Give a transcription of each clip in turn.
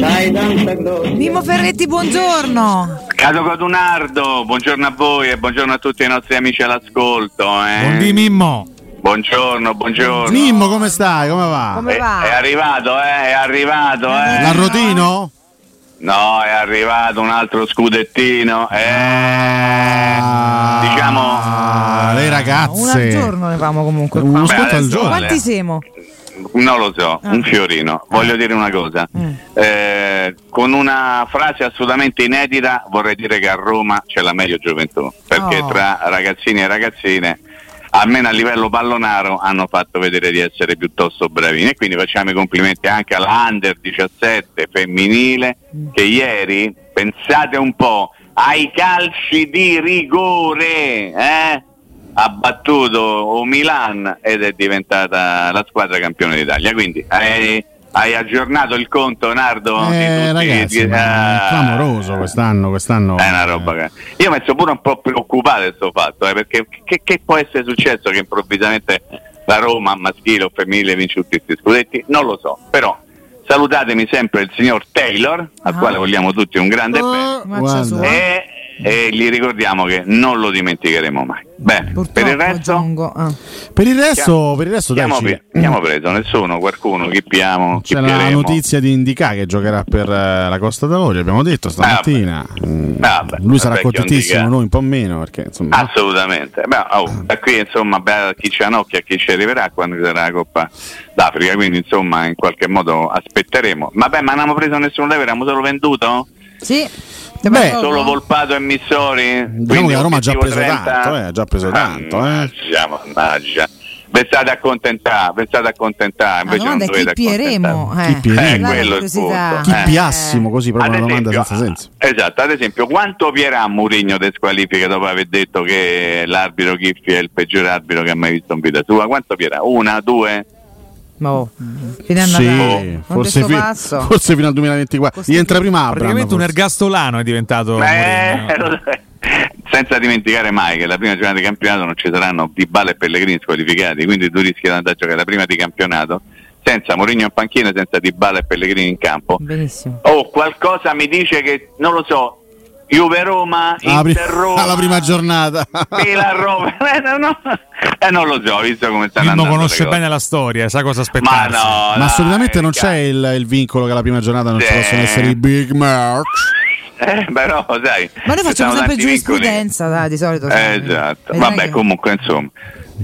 Mimmo Ferretti, buongiorno. Caso Codunardo, buongiorno a voi e buongiorno a tutti i nostri amici all'ascolto. Eh. Buondì Mimmo. Buongiorno, buongiorno. Mimmo, come stai? Come va? Come È, va? è arrivato, eh, è arrivato, eh. L'arrotino? No, è arrivato un altro scudettino. Eh, diciamo, Ah, le Una al ragazze. giorno ne famo comunque Uno sconto al giorno. Quanti siamo? Non lo so, Ah. un fiorino. Voglio dire una cosa. Mm. Eh, con una frase assolutamente inedita vorrei dire che a Roma c'è la meglio gioventù. Perché Oh. tra ragazzini e ragazzine, almeno a livello pallonaro, hanno fatto vedere di essere piuttosto bravini. E quindi facciamo i complimenti anche alla Under 17 femminile che ieri, pensate un po', ai calci di rigore, eh? Ha battuto Milan ed è diventata la squadra campione d'Italia. Quindi hai, hai aggiornato il conto, Nardo? di Eh, tutti- ragazzi, di- ma è ah, clamoroso quest'anno, quest'anno. È una roba che... Io mi sono pure un po' preoccupato di questo fatto, eh, perché che, che può essere successo che improvvisamente la Roma maschile o femminile vince tutti questi scudetti? Non lo so, però salutatemi sempre il signor Taylor, al Ah. quale vogliamo tutti un grande bene. Oh, sua. E, e gli ricordiamo che non lo dimenticheremo mai. Purtroppo per il resto... ah. Per il resto, per il resto dai, Abbiamo, ci- pre- abbiamo preso nessuno, qualcuno, chi piamo, chi c'è la pieremo. notizia di Indica che giocherà per eh, la Costa d'Avorio, abbiamo detto stamattina. Mm, Vabbè, Lui sarà contentissimo, noi un po' meno. Perché, insomma, Assolutamente. Beh, oh, da qui insomma beh, chi c'ha occhio a chi ci arriverà quando ci sarà la Coppa d'Africa, quindi insomma in qualche modo aspetteremo. Ma beh, ma non abbiamo preso nessuno leve, abbiamo solo venduto? Sì. Beh, Solo Volpato e Missori? Diciamo che la Roma ha già preso 30? tanto, eh, ha già preso tanto, eh. Mannaggia. Pensate a accontentare, pensate a accontentare, La invece non domanda è dovete accontentarvi. Eh, Chi Eh, quello è il punto. chi eh. piassimo così, proprio Ad una domanda esempio, senza senso. Esatto, ad esempio, quanto pierà Mourinho desqualifica dopo aver detto che l'arbitro Chiffi è il peggior arbitro che ha mai visto in vita sua? Quanto pierà? Una, due? Ma oh, fine a Sì, forse, fi- forse fino al 2024. Così- Rientra prima Abram. Praticamente un forse. ergastolano è diventato. Eh, sai. senza dimenticare mai che la prima giornata di campionato non ci saranno Dybala e Pellegrini squalificati, quindi tu rischi di andare a giocare la prima di campionato senza Mourinho in panchina, senza Dybala e Pellegrini in campo. Benissimo. Oh, qualcosa mi dice che, non lo so, Juve Roma, alla, pri- Inter Roma, alla prima giornata. Milan Roma, eh, no, no. Eh, non lo so, visto come stanno Mimmo andando conosce le cose. bene la storia, sa cosa Ma aspettarsi. no, Ma solitamente dai, non c'è cazzo. il, il vincolo che alla prima giornata non ci Sì. possono essere i big match. Eh, però, sai, Ma noi ci facciamo sempre giurisprudenza, dai, di solito. Eh, esatto, vabbè che- comunque insomma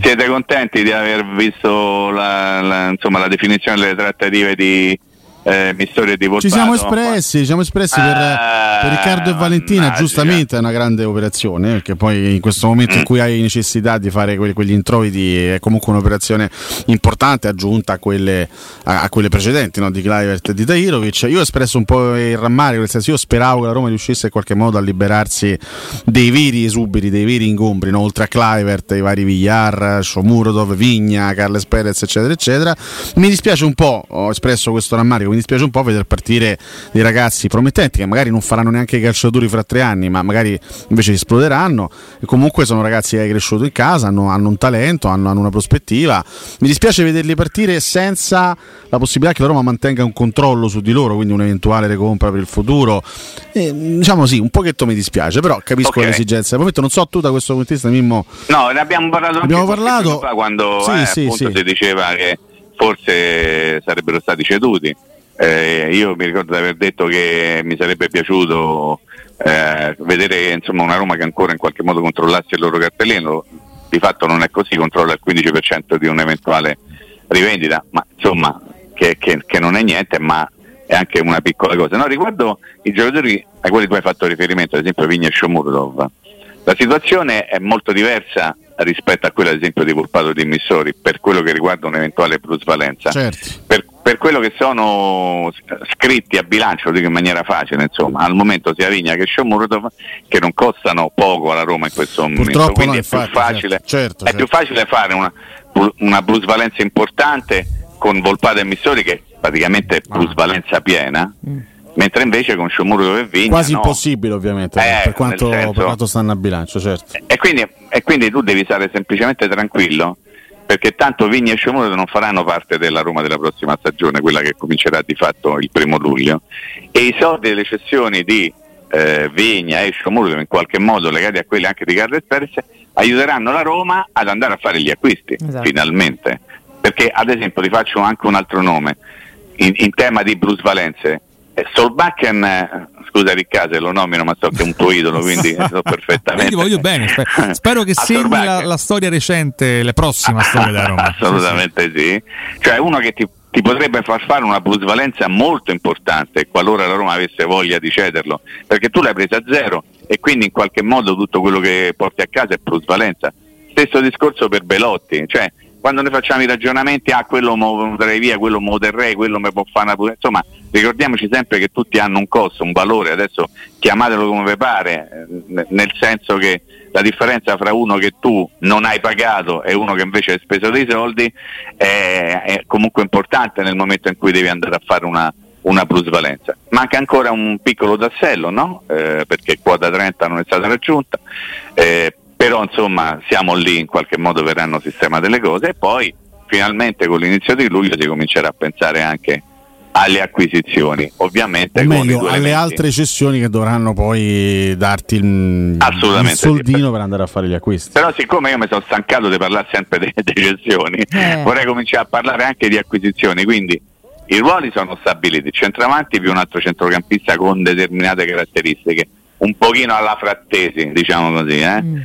siete contenti di aver visto la, la- insomma, la definizione delle trattative di eh, Mistorio e di Volpato? Ci siamo espressi, ci siamo espressi per, Ah, per Riccardo e Valentina, mannaggia. giustamente è una grande operazione, perché poi in questo momento in cui hai necessità di fare que- quegli introiti è comunque un'operazione importante aggiunta a quelle, a, a quelle precedenti no? di Kluivert e di Tahirovic. Io ho espresso un po' il rammarico, nel senso io speravo che la Roma riuscisse in qualche modo a liberarsi dei veri esuberi, dei veri ingombri, no? oltre a Kluivert, i vari Villar, Shomurodov, Vigna, Carles Perez, eccetera, eccetera. Mi dispiace un po', ho espresso questo rammarico, mi dispiace un po' vedere partire dei ragazzi promettenti che magari non faranno neanche i calciatori fra tre anni, ma magari invece esploderanno. E comunque sono ragazzi che hai cresciuto in casa, hanno, hanno un talento, hanno, hanno una prospettiva. Mi dispiace vederli partire senza la possibilità che la Roma mantenga un controllo su di loro, quindi un'eventuale recompra per il futuro. E, diciamo sì, un pochetto mi dispiace, però capisco Ok. le esigenze. Al momento non so tu da questo punto di vista, Mimmo. No, ne abbiamo parlato anche Abbiamo parlato- quando Sì, eh, sì, sì. si diceva che forse sarebbero stati ceduti. Eh, io mi ricordo di aver detto che mi sarebbe piaciuto eh, vedere insomma, una Roma che ancora in qualche modo controllasse il loro cartellino. Di fatto non è così, controlla il 15% di un'eventuale rivendita, ma insomma che, che- che non è niente, ma è anche una piccola cosa. No, riguardo i giocatori ai quali tu hai fatto riferimento, ad esempio Vigna e Shomurodov, la situazione è molto diversa rispetto a quella ad esempio di Volpato di Missori per quello che riguarda un'eventuale plusvalenza. Certo. Per, per quello che sono scritti a bilancio, lo dico in maniera facile, insomma, al momento sia Vigna che Shomurodov che non costano poco alla Roma in questo momento, Purtroppo quindi no, è, più infatti, facile, certo, certo, è più facile fare una, una plusvalenza importante con Volpato e Missori che praticamente è plusvalenza piena, mentre invece con Shomurodov e Vigna Quasi no. impossibile, ovviamente, Eh, per, quanto, senso- per quanto stanno a bilancio, certo. E quindi, e quindi tu devi stare semplicemente tranquillo perché tanto Vigna e Sciomuro non faranno parte della Roma della prossima stagione, quella che comincerà di fatto il primo luglio, e i soldi delle cessioni di eh, Vigna e Sciomuro, in qualche modo legati a quelli anche di Carles Perez, aiuteranno la Roma ad andare a fare gli acquisti, Esatto. finalmente. Perché ad esempio ti faccio anche un altro nome, in, in tema di Bruce Valenze, Solbakken, eh, scusa Riccardo, lo nomino ma so che è un tuo idolo, quindi so perfettamente. Ti voglio bene, sper- spero che segni la, la storia recente, la prossima storia della Roma. Assolutamente sì. Cioè uno che ti, ti potrebbe far fare una plusvalenza molto importante qualora la Roma avesse voglia di cederlo, perché tu l'hai presa a zero e quindi in qualche modo tutto quello che porti a casa è plusvalenza. Stesso discorso per Belotti, cioè quando noi facciamo i ragionamenti, ah quello mo darei via, quello mo terrei, quello mi può fare una pure- insomma ricordiamoci sempre che tutti hanno un costo, un valore, adesso chiamatelo come vi pare, eh, nel senso che la differenza fra uno che tu non hai pagato e uno che invece hai speso dei soldi è, è comunque importante nel momento in cui devi andare a fare una, una plusvalenza. Manca ancora un piccolo tassello, no? Eh, perché quota 30 non è stata raggiunta, eh, però insomma siamo lì, in qualche modo verranno sistemate le cose e poi finalmente con l'inizio di luglio si comincerà a pensare anche alle acquisizioni, ovviamente O meglio, alle elementi. altre cessioni che dovranno poi darti il, il Assolutamente sì. soldino per andare a fare gli acquisti. Però siccome io mi sono stancato di parlare sempre delle decisioni, Eh. vorrei cominciare a parlare anche di acquisizioni, quindi i ruoli sono stabiliti, centravanti più un altro centrocampista con determinate caratteristiche, un pochino alla frattesi, diciamo così, eh? Mm.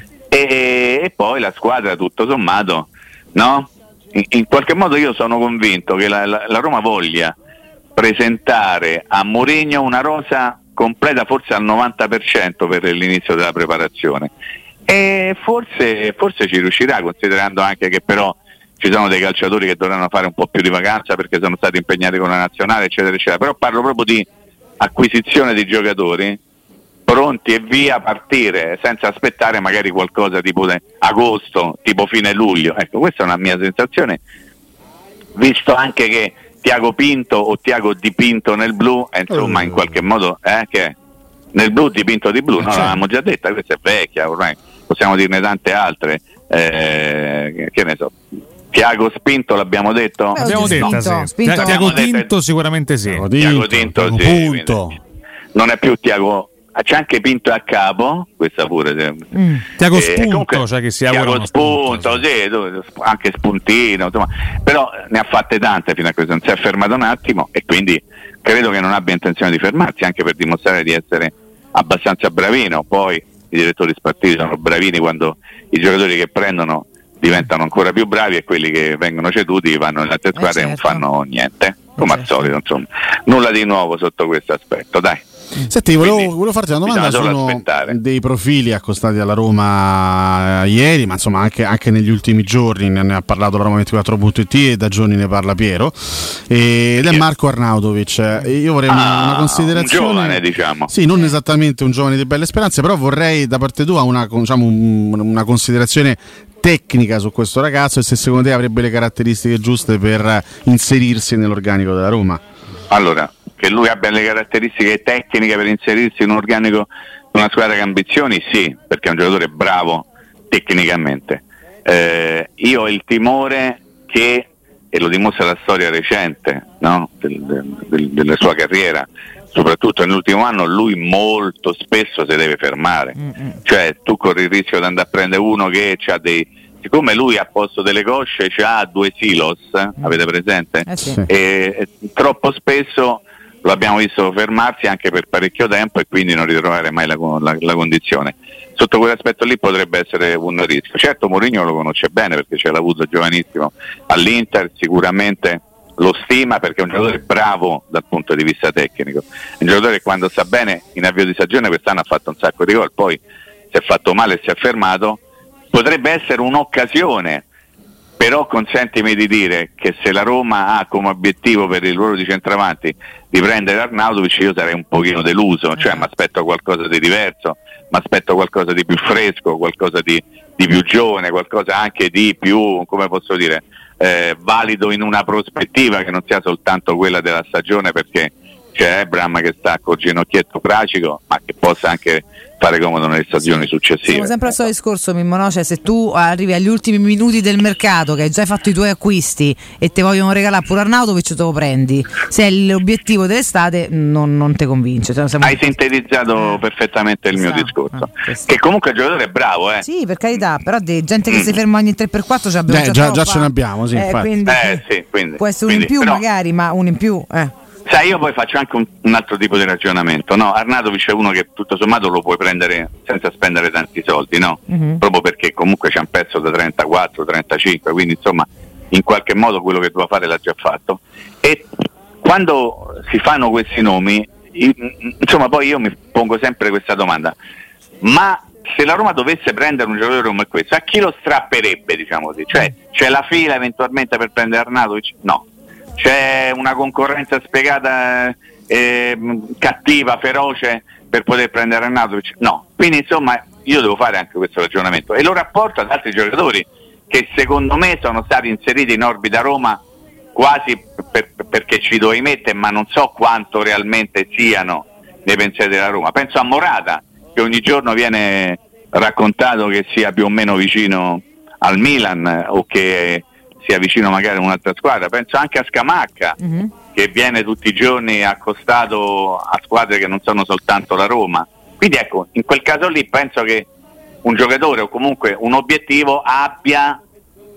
E, e poi la squadra tutto sommato, no? In, in qualche modo io sono convinto che la, la- la Roma voglia presentare a Mourinho una rosa completa forse al 90% per l'inizio della preparazione e forse, forse ci riuscirà considerando anche che però ci sono dei calciatori che dovranno fare un po' più di vacanza perché sono stati impegnati con la nazionale eccetera eccetera però parlo proprio di acquisizione di giocatori pronti e via partire senza aspettare magari qualcosa tipo agosto, tipo fine luglio. Ecco, questa è una mia sensazione, visto anche che Tiago Pinto o Tiago dipinto nel blu, eh, insomma, in qualche modo, eh, che nel blu dipinto di blu, no, certo. l'avevamo già detta, questa è vecchia, ormai possiamo dirne tante altre, eh, che ne so. Tiago Spinto l'abbiamo detto? Beh, Abbiamo Spinto, detto, sì. Spinto. Tiago Tinto sicuramente sì. Tiago Tiago Tinto, Tinto, Tiago sì, Punto. non è più Tiago, c'è anche Pinto a capo, questa pure. Mm. Tiago Eh, Spunto, comunque, cioè che si Tiago spunto, spunto, sì, anche spuntino, insomma, però ne ha fatte tante fino a questo, non si è fermato un attimo e quindi credo che non abbia intenzione di fermarsi anche per dimostrare di essere abbastanza bravino. Poi i direttori sportivi sono bravini quando i giocatori che prendono diventano ancora più bravi e quelli che vengono ceduti vanno nelle altre squadre e non certo. fanno niente, come al certo. solito, insomma. Nulla di nuovo sotto questo aspetto, dai. Senti, volevo, Quindi volevo farti una domanda. aspettare. dei profili accostati alla Roma eh, ieri, ma insomma anche, anche negli ultimi giorni ne, ha parlato la Roma24.it e da giorni ne parla Piero. E- ed è? Marco Arnautovic. Eh, Io vorrei una, Ah, una considerazione. un giovane, diciamo. Sì, non esattamente un giovane di belle speranze, però vorrei da parte tua una, diciamo, un- una considerazione tecnica su questo ragazzo e se secondo te avrebbe le caratteristiche giuste per inserirsi nell'organico della Roma. Allora, che lui abbia le caratteristiche tecniche per inserirsi in un organico di una squadra che ha ambizioni, sì, perché è un giocatore bravo tecnicamente. Eh, io ho il timore che, e lo dimostra la storia recente no? del- del- del- della sua carriera, soprattutto nell'ultimo anno, lui molto spesso si deve fermare. Mm-mm. Cioè tu corri il rischio di andare a prendere uno che ha dei... Siccome lui a posto delle cosce ha due silos, eh, avete presente? Eh. Sì. e, e troppo spesso lo abbiamo visto fermarsi anche per parecchio tempo e quindi non ritrovare mai la, la- la condizione. Sotto quell'aspetto lì potrebbe essere un rischio. Certo Mourinho lo conosce bene perché ce l'ha avuto giovanissimo all'Inter, sicuramente lo stima perché è un giocatore bravo dal punto di vista tecnico, è un giocatore che quando sta bene in avvio di stagione quest'anno ha fatto un sacco di gol, poi si è fatto male e si è fermato, potrebbe essere un'occasione però consentimi di dire che se la Roma ha come obiettivo per il ruolo di centravanti di prendere Arnautovic io sarei un pochino deluso, cioè mi aspetto qualcosa di diverso, mi aspetto qualcosa di più fresco, qualcosa di, di più giovane, qualcosa anche di più, come posso dire, eh, valido in una prospettiva che non sia soltanto quella della stagione perché c'è Ebram che sta col ginocchietto fracico, ma che possa anche fare comodo nelle stagioni successive. Siamo sempre al solito discorso, Mimmo, no? Cioè, se tu arrivi agli ultimi minuti del mercato, che hai già fatto i tuoi acquisti e ti vogliono regalare pure Arnautovic, te lo prendi. Se è l'obiettivo dell'estate, non, non ti convince. Cioè, siamo- Hai sintetizzato perfettamente il mio Esatto. discorso. Ah, questo. che comunque il giocatore è bravo, eh. Sì, per carità, però di gente che si ferma ogni 3x4 ce l'abbiamo Eh, già, già- già ce ne abbiamo, sì, infatti. quindi, Eh, sì, quindi- può essere un in quindi- più però- magari, ma un in più. Eh. Sai, io poi faccio anche un, un altro tipo di ragionamento. No? Arnatovic è uno che tutto sommato lo puoi prendere senza spendere tanti soldi, no? Mhm. Proprio perché comunque c'è un pezzo da 34, 35, quindi insomma in qualche modo quello che doveva fare l'ha già fatto. E quando si fanno questi nomi, insomma poi io mi pongo sempre questa domanda. Ma se la Roma dovesse prendere un giocatore come questo, a chi lo strapperebbe, diciamo così? Cioè, c'è la fila eventualmente per prendere Arnatovic? No. C'è una concorrenza spiegata eh, cattiva, feroce per poter prendere Arnautovic? No. Quindi insomma io devo fare anche questo ragionamento e lo rapporto ad altri giocatori che secondo me sono stati inseriti in orbita Roma quasi per- perché ci dovevi mettere, ma non so quanto realmente siano nei pensieri della Roma. Penso a Morata, che ogni giorno viene raccontato che sia più o meno vicino al Milan eh, o che sia vicino magari a un'altra squadra. Penso anche a Scamacca, Mhm. che viene tutti i giorni accostato a squadre che non sono soltanto la Roma. Quindi ecco, in quel caso lì penso che un giocatore o comunque un obiettivo abbia,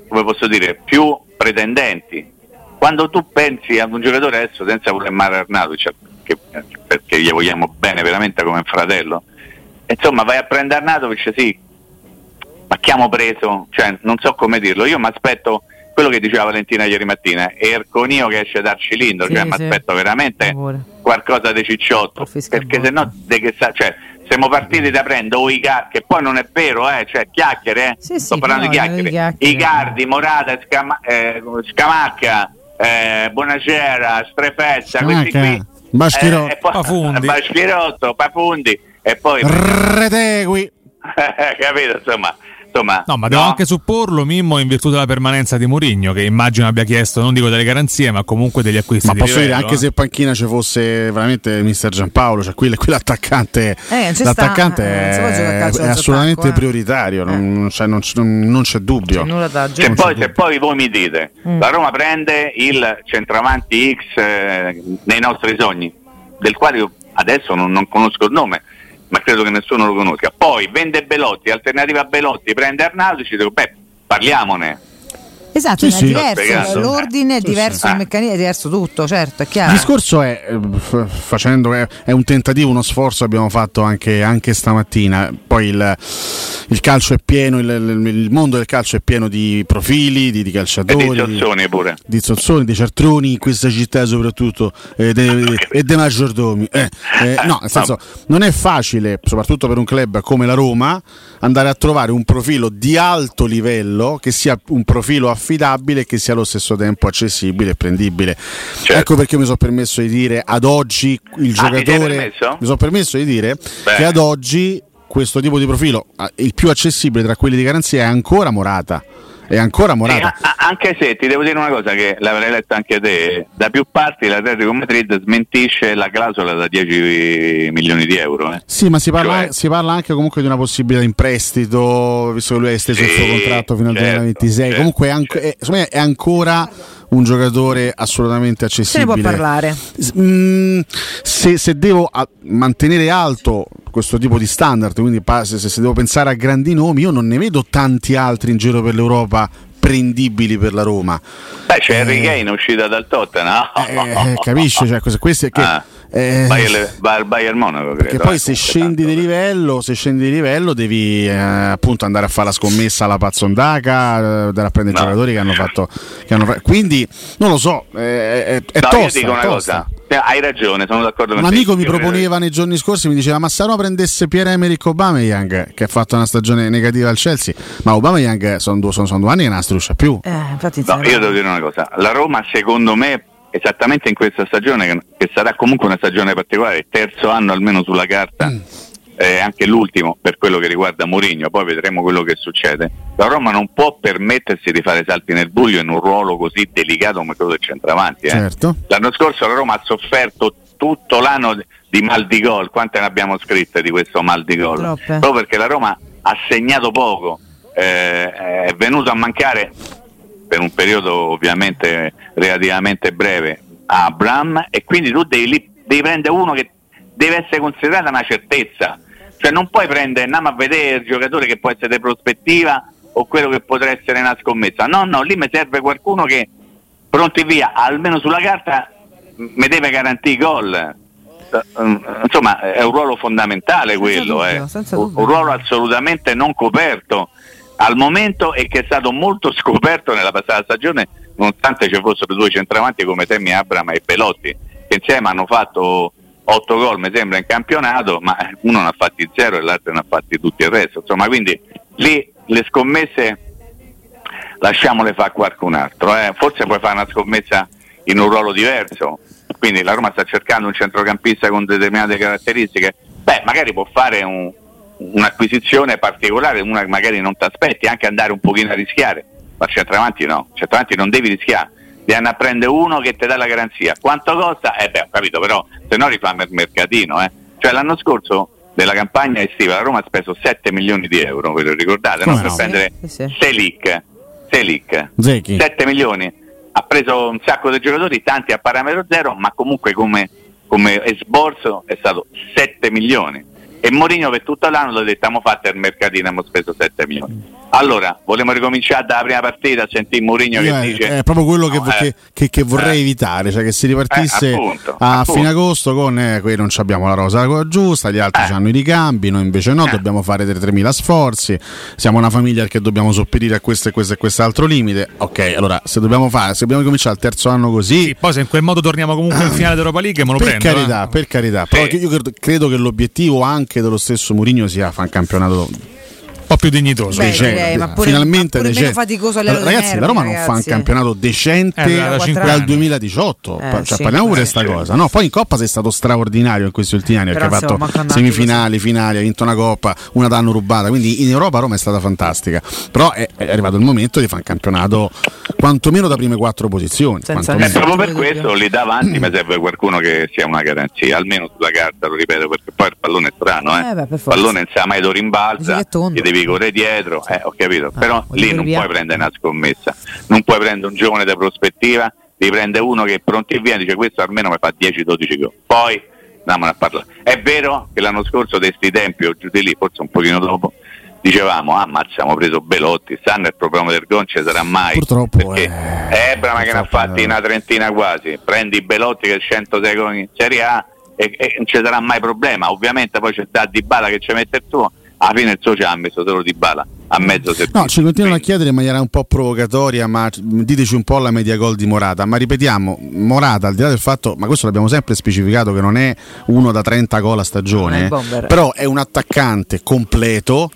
come posso dire, più pretendenti. Quando tu pensi ad un giocatore adesso senza voler male Arnautovic, che- perché gli vogliamo bene veramente come un fratello, insomma vai a prendere Arnautovic, sì, ma chi abbiamo preso? Cioè, non so come dirlo, io mi aspetto quello che diceva Valentina ieri mattina, Erconio che esce dal cilindro, Sì, cioè mi sì. aspetto veramente qualcosa di cicciotto, perché se no cioè, siamo partiti da prendere o i Gar- che poi non è vero, eh, cioè chiacchiere, eh. Sì, sì, sto parlando di no, chiacchiere, di chiacchiere. i Gardi, Morata, Scama- eh, Scamacca, eh, Buonasera, Strefezza, questi qui. Baschirotto. Eh, poi- Pafundi. Baschirotto, Pafundi e poi Retegui. capito insomma insomma No, ma devo anche supporlo, Mimmo, in virtù della permanenza di Mourinho, che immagino abbia chiesto, non dico delle garanzie, ma comunque degli acquisti Ma di posso dire, livello, anche eh. se in panchina ci fosse veramente mister Giampaolo, cioè qui- quell'attaccante, Eh, l'attaccante sta, eh, non si può giocare a è, è assolutamente attacco, eh. prioritario, non, non c'è, non non c'è dubbio. C'è nulla da Che poi, se poi voi mi dite, Mm. la Roma prende il centravanti X eh, nei nostri sogni, del quale io adesso non, non conosco il nome, ma credo che nessuno lo conosca. Poi vende Belotti, alternativa a Belotti, prende Arnaldo, ci dico, beh, parliamone. Esatto, Sì, è sì. diverso, Spiegato. l'ordine è Sì, diverso, sì. il meccanismo è diverso tutto, certo, è Il chiaro. discorso è, eh, facendo, è, è un tentativo, uno sforzo abbiamo fatto anche, anche stamattina. Poi il, il calcio è pieno, il, il- il mondo del calcio è pieno di profili, di, di E calciatori. di Zozzoni pure. di Zozzoni, di Certroni in questa città soprattutto eh, de- e dei maggiordomi. Eh, eh, no, nel senso, non è facile, soprattutto per un club come la Roma, andare a trovare un profilo di alto livello che sia un profilo affidabile e che sia allo stesso tempo accessibile e prendibile. Certo. Ecco perché mi sono permesso di dire ad oggi il Ah, giocatore permesso? mi sono permesso di dire Beh. che ad oggi questo tipo di profilo, ah, il più accessibile tra quelli di garanzia è ancora Morata. È ancora Morata. a- anche se ti devo dire una cosa che l'avrei letto anche te, da più parti l'Atletico Madrid smentisce la clausola da 10 milioni di euro. eh. Sì, ma si parla, Cioè- si parla anche comunque di una possibilità in prestito, visto che lui ha esteso il Sì, suo contratto fino al certo, 2026. certo, comunque è, anco- è- secondo me è ancora un giocatore assolutamente Se ne accessibile. può parlare. Mm, se, se devo a- mantenere alto questo tipo di standard, quindi se, se devo pensare a grandi nomi, io non ne vedo tanti altri in giro per l'Europa prendibili per la Roma. Beh, c'è Eh. Harry Kane uscita dal Tottenham. Eh, capisci? Cioè, questo, questo è che. Ah, eh, Bayern- va al Bayern Monaco, credo. Perché poi eh, se scendi tanto. di livello, se scendi di livello devi eh, appunto andare a fare la scommessa alla Pazzondaca, eh, andare a prendere No. giocatori che hanno fatto. Che hanno Quindi non lo so, eh, è, è No, tosta. io dico una tosta. cosa, Eh, hai ragione, sono d'accordo con Un te. amico mi proponeva nei giorni scorsi, mi diceva: Ma se Roma prendesse Pierre-Emerick Aubameyang, che ha fatto una stagione negativa al Chelsea, ma Aubameyang sono due, sono, sono due anni che non la struscia più. Eh, infatti No, io devo dire una cosa, la Roma secondo me esattamente in questa stagione che, sarà comunque una stagione particolare, terzo anno almeno sulla carta, Mm. eh, anche l'ultimo per quello che riguarda Mourinho, poi vedremo quello che succede. La Roma non può permettersi di fare salti nel buio in un ruolo così delicato come quello del centravanti. eh. Certo. L'anno scorso la Roma ha sofferto tutto l'anno di mal di gol, quante ne abbiamo scritte di questo mal di gol? Troppe. Proprio perché la Roma ha segnato poco, eh, è venuto a mancare per un periodo ovviamente relativamente breve a Abram e quindi tu devi, devi prendere uno che deve essere considerata una certezza, cioè non puoi prendere, andiamo a vedere il giocatore che può essere di prospettiva o quello che potrà essere una scommessa, no no, lì mi serve qualcuno che pronti via, almeno sulla carta mi deve garantire i gol. Eh, Insomma, è un ruolo fondamentale Senza quello, dubbio, eh. senza dubbio. un ruolo assolutamente non coperto al momento e che è stato molto scoperto nella passata stagione, nonostante ci fossero due centravanti come Temi Abram e Pelotti, che insieme hanno fatto 8 gol, mi sembra, in campionato, ma uno ne ha fatti zero e l'altro ne ha fatti tutti il resto. Insomma, quindi lì le scommesse lasciamole fare a qualcun altro. eh. Forse puoi fare una scommessa in un ruolo diverso. Quindi la Roma sta cercando un centrocampista con determinate caratteristiche. Beh, magari può fare un- un'acquisizione particolare, una che magari non ti aspetti, anche andare un pochino a rischiare. Ma centravanti no, centravanti non devi rischiare. Devi andare a prendere uno che ti dà la garanzia. Quanto costa? Eh beh, ho capito, però se no rifà il mercatino. Eh. Cioè l'anno scorso della campagna estiva la Roma ha speso 7 milioni di euro, ve lo ricordate? no? Come Per no? prendere Sì, sì. Selic. Selic. Zecchi. 7 milioni. Ha preso un sacco di giocatori, tanti a parametro zero, ma comunque come, come esborso è stato 7 milioni. E Mourinho per tutto l'anno l'ha detto, abbiamo fatto il mercatino, abbiamo speso 7 milioni. Allora, vogliamo ricominciare dalla prima partita a sentire Mourinho che è, dice... è proprio quello che, No, che- eh, che- che vorrei eh. evitare, cioè che si ripartisse Eh, appunto, a appunto. fine agosto con eh, qui non ci abbiamo la rosa giusta, gli altri Eh. hanno i ricambi, noi invece no, Eh. dobbiamo fare dei 3.000 sforzi, siamo una famiglia che dobbiamo sopperire a questo e questo e quest'altro limite. Ok, allora se dobbiamo fare, se dobbiamo cominciare il terzo anno così, Sì, poi se in quel modo torniamo comunque in finale d'Europa League me lo per prendo. carità, eh. per carità, però Sì. io credo, credo che l'obiettivo anche dello stesso Mourinho sia fare un campionato Un po' più dignitoso. Beh, decente, direi, ma pure- finalmente ma pure meno decente. faticoso a livello di ragazzi, la nervi, Roma non fa un campionato decente Eh, da dal anni. 2018. Eh, cioè, sì. parliamo pure Eh, di sta sì. cosa. No, poi in Coppa sei stato straordinario in questi ultimi anni perché ha fatto semifinali, finali, ha vinto una Coppa, una d'anno rubata. Quindi in Europa Roma è stata fantastica. Però è, è arrivato il momento di fare un campionato quantomeno da prime quattro posizioni. E quantomeno. proprio per questo lì davanti mi serve qualcuno che sia una garanzia, almeno sulla carta, lo ripeto, perché poi il pallone è strano, eh. Eh beh, per il pallone non sa mai dove Dici rimbalza, gli devi correre dietro, eh, ho capito, però voglio lì non via. puoi prendere una scommessa, non puoi prendere un giovane da prospettiva, devi prendere uno che pronti e via dice questo almeno mi fa 10-12 gol, poi andiamo a parlare. È vero che l'anno scorso di sti tempi, o giù di lì, forse un pochino dopo, dicevamo, ah ma abbiamo preso Belotti, stanno il problema del gol non ci sarà mai. Purtroppo, perché eh, è Ebram che ne ha fatti eh. una trentina quasi, prendi Belotti che è 106 gol in Serie A e, e non ci sarà mai problema, ovviamente poi c'è sta Di Bala che ci mette il suo, alla fine il suo ci ha messo solo Di Bala a mezzo servizio. No, ci continuano a chiedere in maniera un po' provocatoria, ma diteci un po' la media gol di Morata. Ma ripetiamo, Morata, al di là del fatto, ma questo l'abbiamo sempre specificato, che non è uno da 30 gol a è stagione, bomber. però è un attaccante completo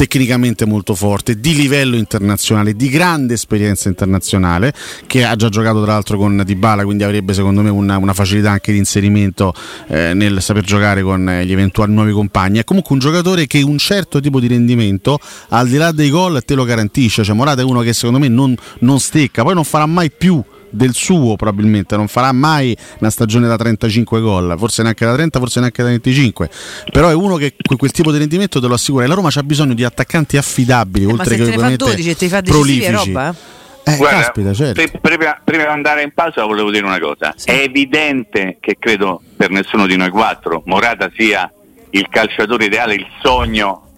tecnicamente molto forte, di livello internazionale, di grande esperienza internazionale, che ha già giocato tra l'altro con Dybala, quindi avrebbe secondo me una, una facilità anche di inserimento eh, nel saper giocare con gli eventuali nuovi compagni. È comunque un giocatore che un certo tipo di rendimento, al di là dei gol, te lo garantisce. Cioè, Morata è uno che secondo me non, non stecca, poi non farà mai più del suo probabilmente non farà mai una stagione da 35 gol forse neanche da 30 forse neanche da 25 però è uno che que- quel tipo di rendimento te lo assicura e la Roma c'ha bisogno di attaccanti affidabili Eh, ma oltre se che te ne fa ovviamente 12 e te li fa decisivi è prolifici roba, eh? eh, Guarda, caspita certo pri- prima, prima di andare in pausa volevo dire una cosa. Sì. È evidente che credo per nessuno di noi quattro Morata sia il calciatore ideale, il sogno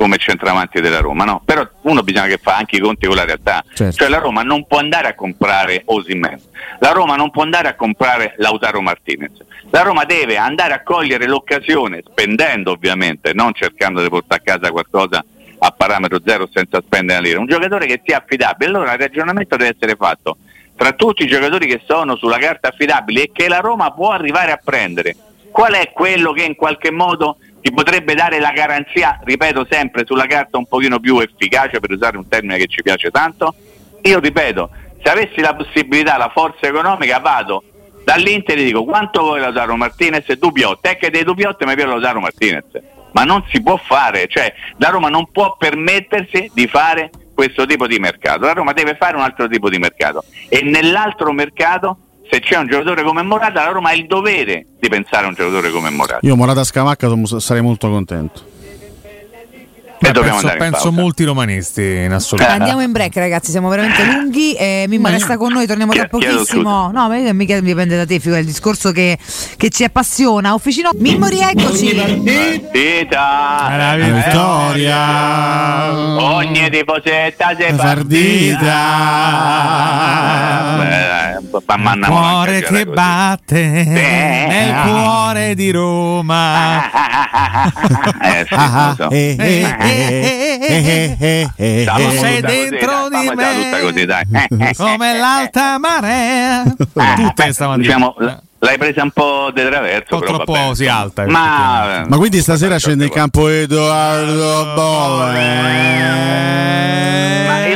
come centravanti della Roma, no? Però uno bisogna che fa anche i conti con la realtà. Certo. Cioè la Roma non può andare a comprare Osimhen, la Roma non può andare a comprare Lautaro Martinez. La Roma deve andare a cogliere l'occasione, spendendo ovviamente, non cercando di portare a casa qualcosa a parametro zero senza spendere una lira. Un giocatore che sia affidabile. Allora il ragionamento deve essere fatto tra tutti i giocatori che sono sulla carta affidabili e che la Roma può arrivare a prendere. Qual è quello che in qualche modo ti potrebbe dare la garanzia, ripeto sempre, sulla carta un pochino più efficace, per usare un termine che ci piace tanto? Io ripeto, se avessi la possibilità, la forza economica, vado dall'Inter e dico quanto vuoi Lautaro Martinez? E Dubiotte, è che dei Dubiotte mi piace Lautaro Martinez, ma non si può fare, cioè la Roma non può permettersi di fare questo tipo di mercato, la Roma deve fare un altro tipo di mercato. E nell'altro mercato se c'è un giocatore come Morata, la Roma ha il dovere di pensare a un giocatore come Morata. Io Morata Scamacca sarei molto contento. Beh, penso, penso molti romanisti in assoluto. Andiamo in break, ragazzi. Siamo veramente lunghi. Eh, Mimma resta con noi, torniamo tra pochissimo. No, ma mica dipende da te, figo, è il discorso che, che, ci appassiona. Officino Mimmo, rieccoci. Partita, la vittoria. Ogni tiposetta si partita. Il cuore che batte nel cuore di Roma. eh, sì, eh, eh, tu sei dentro di me come l'alta marea. Tutte stavano diciamo, L'hai presa un po' di traverso. Un po' troppo si alta. Ma, ma quindi stasera scende in campo Edoardo Bolle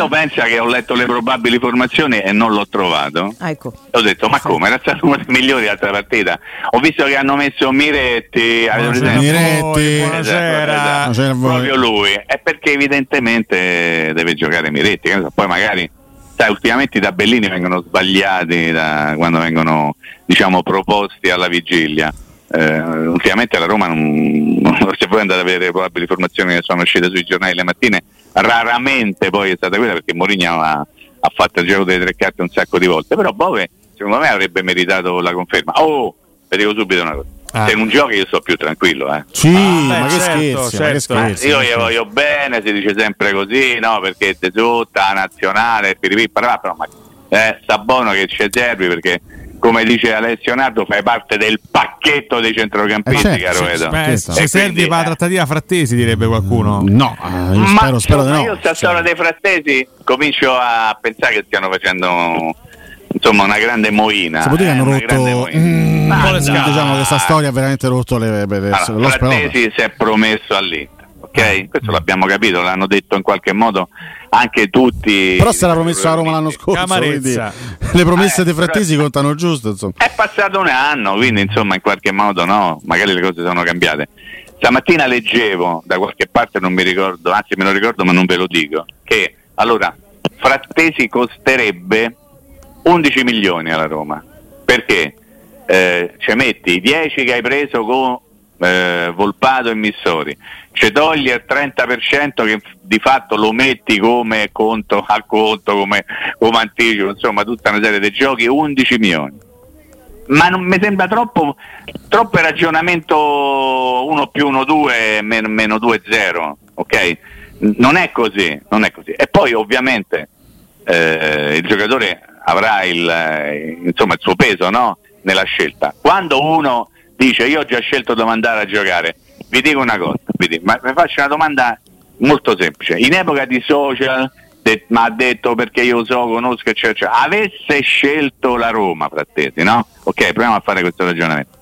io penso che ho letto le probabili formazioni e non l'ho trovato. Ah, ecco. Ho detto, ma come? Era stato uno dei migliori altra partita. Ho visto che hanno messo Miretti. Buonasera. Miretti. Buonasera. Esatto, Proprio lui. È perché evidentemente deve giocare Miretti. Poi magari sai, ultimamente i tabellini vengono sbagliati da quando vengono diciamo, proposti alla vigilia. Eh, ultimamente la Roma non, non se voi andate a vedere le probabili formazioni che sono uscite sui giornali le mattine raramente poi è stata quella perché Mourinho ha, ha, fatto il gioco delle tre carte un sacco di volte, però Bove secondo me avrebbe meritato la conferma. Oh, vi dico subito una cosa. Ah. Se non giochi io sto più tranquillo, eh. Sì, ah, ma, che certo, scherzi, certo. ma che scherzi, Io gli voglio bene, si dice sempre così, no? Perché te tutta nazionale, piripì, però ma eh, sta buono che c'è Derby perché come dice Alessio Nardo, fai parte del pacchetto dei centrocampisti, eh, caro Edo. Beh, se servi per la eh, trattativa frattesi, direbbe qualcuno. No, eh, io spero, spero di no. Io sta storia dei frattesi comincio a pensare che stiano facendo insomma una grande moina. Si eh, hanno rotto. Mm, diciamo che questa storia ha veramente rotto le. le, le allora, Frattesi si è promesso all'Inter, ok? Questo l'abbiamo capito, l'hanno detto in qualche modo anche tutti. Però se l'ha promesso a Roma l'anno scorso, quindi, le promesse eh, dei frattesi contano giusto. Insomma. È passato un anno, quindi insomma in qualche modo no, magari le cose sono cambiate. Stamattina leggevo da qualche parte, non mi ricordo, anzi me lo ricordo ma non ve lo dico, che allora Frattesi costerebbe 11 milioni alla Roma. Perché? Eh, ci metti i 10 che hai preso con eh, Volpato e Missori, ci togli il 30% che di fatto lo metti come conto a conto, come, come anticipo, insomma tutta una serie di giochi, 11 milioni. Ma non mi sembra troppo, troppo ragionamento 1 più 1 2 meno, meno 2 0, ok? Non è così, non è così. E poi ovviamente eh, il giocatore avrà il, eh, insomma, il suo peso no? nella scelta. Quando uno dice io ho già scelto dove andare a giocare, vi dico una cosa, vi, ma vi faccio una domanda molto semplice. In epoca di social, de- ma ha detto perché io so, conosco, eccetera, eccetera, avesse scelto la Roma, frattesi, no? Ok, proviamo a fare questo ragionamento.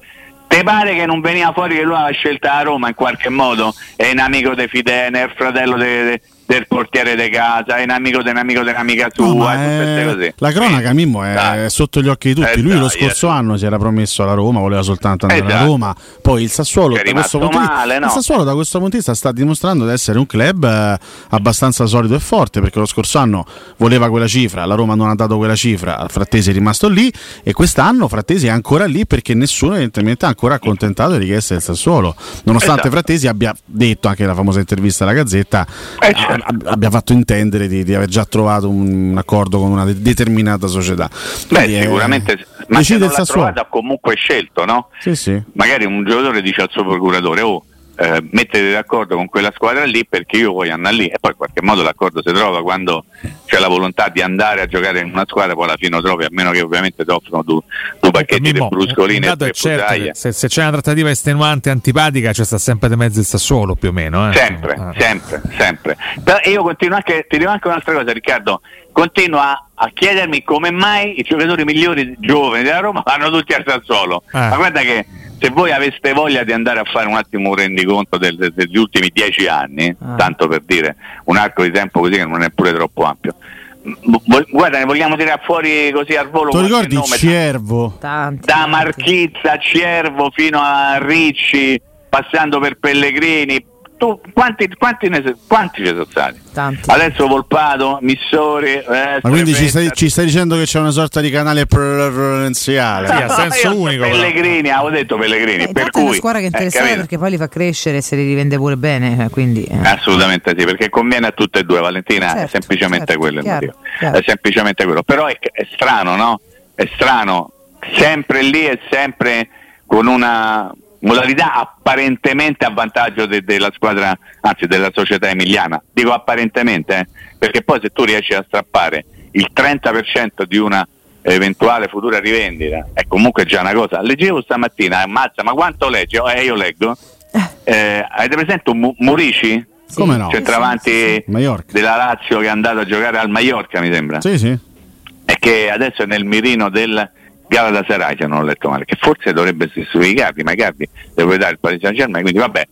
Te pare che non veniva fuori che lui aveva scelto la Roma in qualche modo? È un amico di Fidene, è il fratello di del portiere di casa, è un amico dell'amico dell'amica sua, no, è... La cronaca Mimmo è dai. sotto gli occhi di tutti. Eh, Lui dai, lo scorso eh, anno si era promesso alla Roma, voleva soltanto andare alla Roma, poi il Sassuolo, da questo, male, no? il Sassuolo da questo punto di vista sta dimostrando di essere un club eh, abbastanza solido e forte perché lo scorso anno voleva quella cifra, la Roma non ha dato quella cifra, Frattesi è rimasto lì e quest'anno Frattesi è ancora lì perché nessuno evidentemente ha ancora accontentato le richieste del Sassuolo, nonostante esatto. Frattesi abbia detto anche nella famosa intervista alla Gazzetta eh, certo abbia fatto intendere di, di, aver già trovato un accordo con una determinata società. Quindi Beh, sicuramente, è, ma se non l'ha trovata comunque scelto, no? Sì, sì. Magari un giocatore dice al suo procuratore, oh, eh, mettete d'accordo con quella squadra lì perché io voglio andare lì e poi in qualche modo l'accordo si trova quando c'è la volontà di andare a giocare in una squadra poi alla fine lo trovi a meno che ovviamente ti offrono due, due pacchetti di bruscoline e certo se, se, c'è una trattativa estenuante antipatica c'è sta sempre di mezzo il Sassuolo più o meno eh? sempre, ah. sempre, sempre però io continuo anche, ti dico anche un'altra cosa Riccardo continuo a, a, chiedermi come mai i giocatori migliori giovani della Roma vanno tutti al Sassuolo ah. ma guarda che se voi aveste voglia di andare a fare un attimo un rendiconto del, del, degli ultimi dieci anni, ah. tanto per dire un arco di tempo così che non è pure troppo ampio, guarda, ne vogliamo tirare fuori così al volo. Tu ricordi nome? Ciervo? Tanti, da Marchizza, Ciervo fino a Ricci, passando per Pellegrini, tu, quanti, quanti, ne, quanti ci sono stati? Tanti. Adesso Volpato, Missori. Eh, Ma quindi ci stai, ci stai dicendo che c'è una sorta di canale prudenziale? Sì, a senso unico. Pellegrini, avevo detto Pellegrini. Eh, per intanto è una cui, squadra che è eh, interessante perché poi li fa crescere e se li rivende pure bene. eh, Quindi, eh. Assolutamente sì, perché conviene a tutte e due, Valentina, è Certo, semplicemente certo, quello il chiaro, motivo. chiaro. È semplicemente quello. Però è, è strano, no? È strano, sempre lì e sempre con una modalità apparentemente a vantaggio de- della squadra, anzi della società emiliana. Dico apparentemente, eh, perché poi se tu riesci a strappare il 30% di una eventuale futura rivendita è comunque già una cosa. Leggevo stamattina, ammazza, ma quanto leggi? Oh, eh, io leggo. Eh, avete presente un Mu- Murici? Sì. Come no? centravanti Sì, sì, della Lazio che è andato a giocare al Mallorca, mi sembra, Sì, sì. e che adesso è nel mirino del Galatasaray, se non ho letto male, che forse dovrebbe essere su Icardi, ma Icardi deve dare il Paris Saint Germain, quindi vabbè.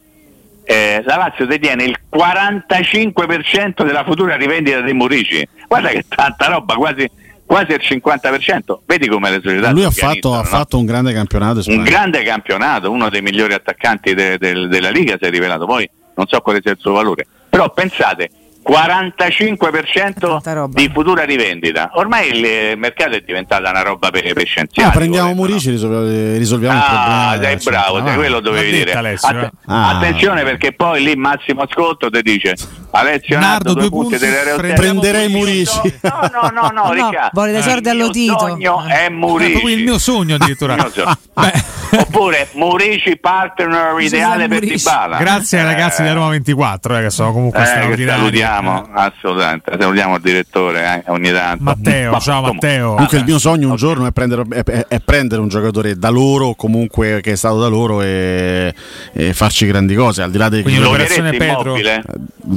Eh, la Lazio detiene il 45% della futura rivendita dei Murici. Guarda che tanta roba, quasi, quasi il 50%. Vedi come le società Lui ha fatto, ha no? fatto un grande campionato. un grande campionato, uno dei migliori attaccanti de- del- della Liga si è rivelato, poi non so quale sia il suo valore, però pensate, 45% Tanta roba. di futura rivendita, ormai il eh, mercato è diventata una roba per, per scienziati. Ah, prendiamo volendo, no? Murici, risolve- risolviamo il problema. Ah, sei bravo, ah, sei quello dovevi dire. Alessio, eh. Ah. Attenzione perché poi lì Massimo Ascolto ti dice Alessio Nardo, Nardo, due due punti punti, Prenderei Murici. No, no, no, no, No, Riccardo. vuole dei soldi Il mio sogno è È Murici. il mio sogno addirittura. Il mio sogno. Beh, Oppure Murici partner ideale per. Dybala. grazie ai ragazzi Eh, di Roma 24 eh, che sono comunque eh, straordinari. salutiamo, assolutamente. Salutiamo il direttore eh, ogni tanto. Matteo, Ma ciao Matteo. Comunque il mio sogno un giorno è prendere, è- è- prendere un giocatore da loro, comunque che è stato da loro e, e farci grandi cose, al di là dei Quindi Lo l'operazione Pedro. immobile?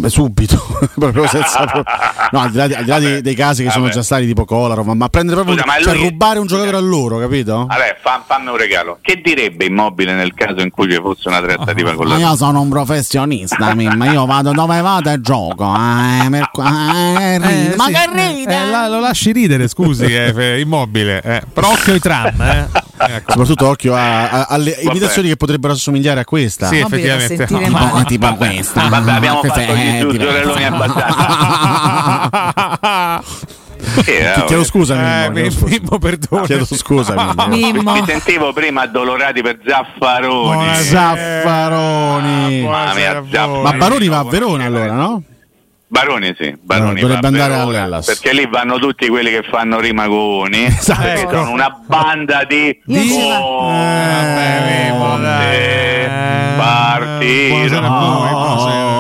Eh, subito, proprio senza no, al di là, di- al di là dei, dei casi che sono Vabbè. già stati tipo Kolarov, ma, ma prendere proprio Scusa, ma cioè, lui- rubare un giocatore a loro, capito? Vabbè, fa- fammi un regalo. Che direbbe immobile nel caso in cui ci fosse una trattativa con la io sono un professionista, Mimma, io vado dove vado e gioco. eh, per- eh. Eh, ma sì. che ride? Eh, la- lo lasci ridere, scusi, eh, immobile. eh. Però occhio ai tram. Eh. Ecco. Soprattutto occhio a- a- alle imitazioni che potrebbero assomigliare a questa. Sì, effettivamente. sentire No, tipo, tipo questa. Vabbè, abbiamo Questa fatto è gli. Sì, eh, Ti chiedo scusa, Eh, Mimmo, chiedo scusa. Mimmo, perdono. Chiedo scusa, Mimmo. Mi sentivo prima addolorati per Zaffaroni. Buonasera. Zaffaroni. Mamma mia, Zaffaroni. Ma Baroni va a Verona allora, no? Baroni sì, Baroni No, dovrebbe va a andare Verona, all'Hellas. perché lì vanno tutti quelli che fanno rimagoni Esatto. perché sono una banda di. Eh, partito. Buonasera voi, buonasera.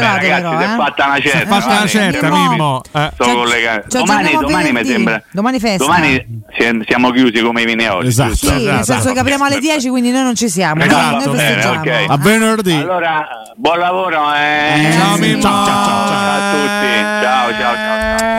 Vado ragazzi, però, si è eh. fatta una certa. Si è fatta una certa, Mimmo. Eh. Ci- collegato. Domani, domani mi sembra. Domani festa. Domani si- siamo chiusi come i vineoli. Esatto. Sì, nel Esatto. senso che apriamo alle 10, quindi noi non ci siamo. Esatto, noi. A venerdì. Allora, buon lavoro. Eh. Ciao, Mimmo. Ciao, ciao, ciao a tutti. Ciao, ciao, ciao. ciao.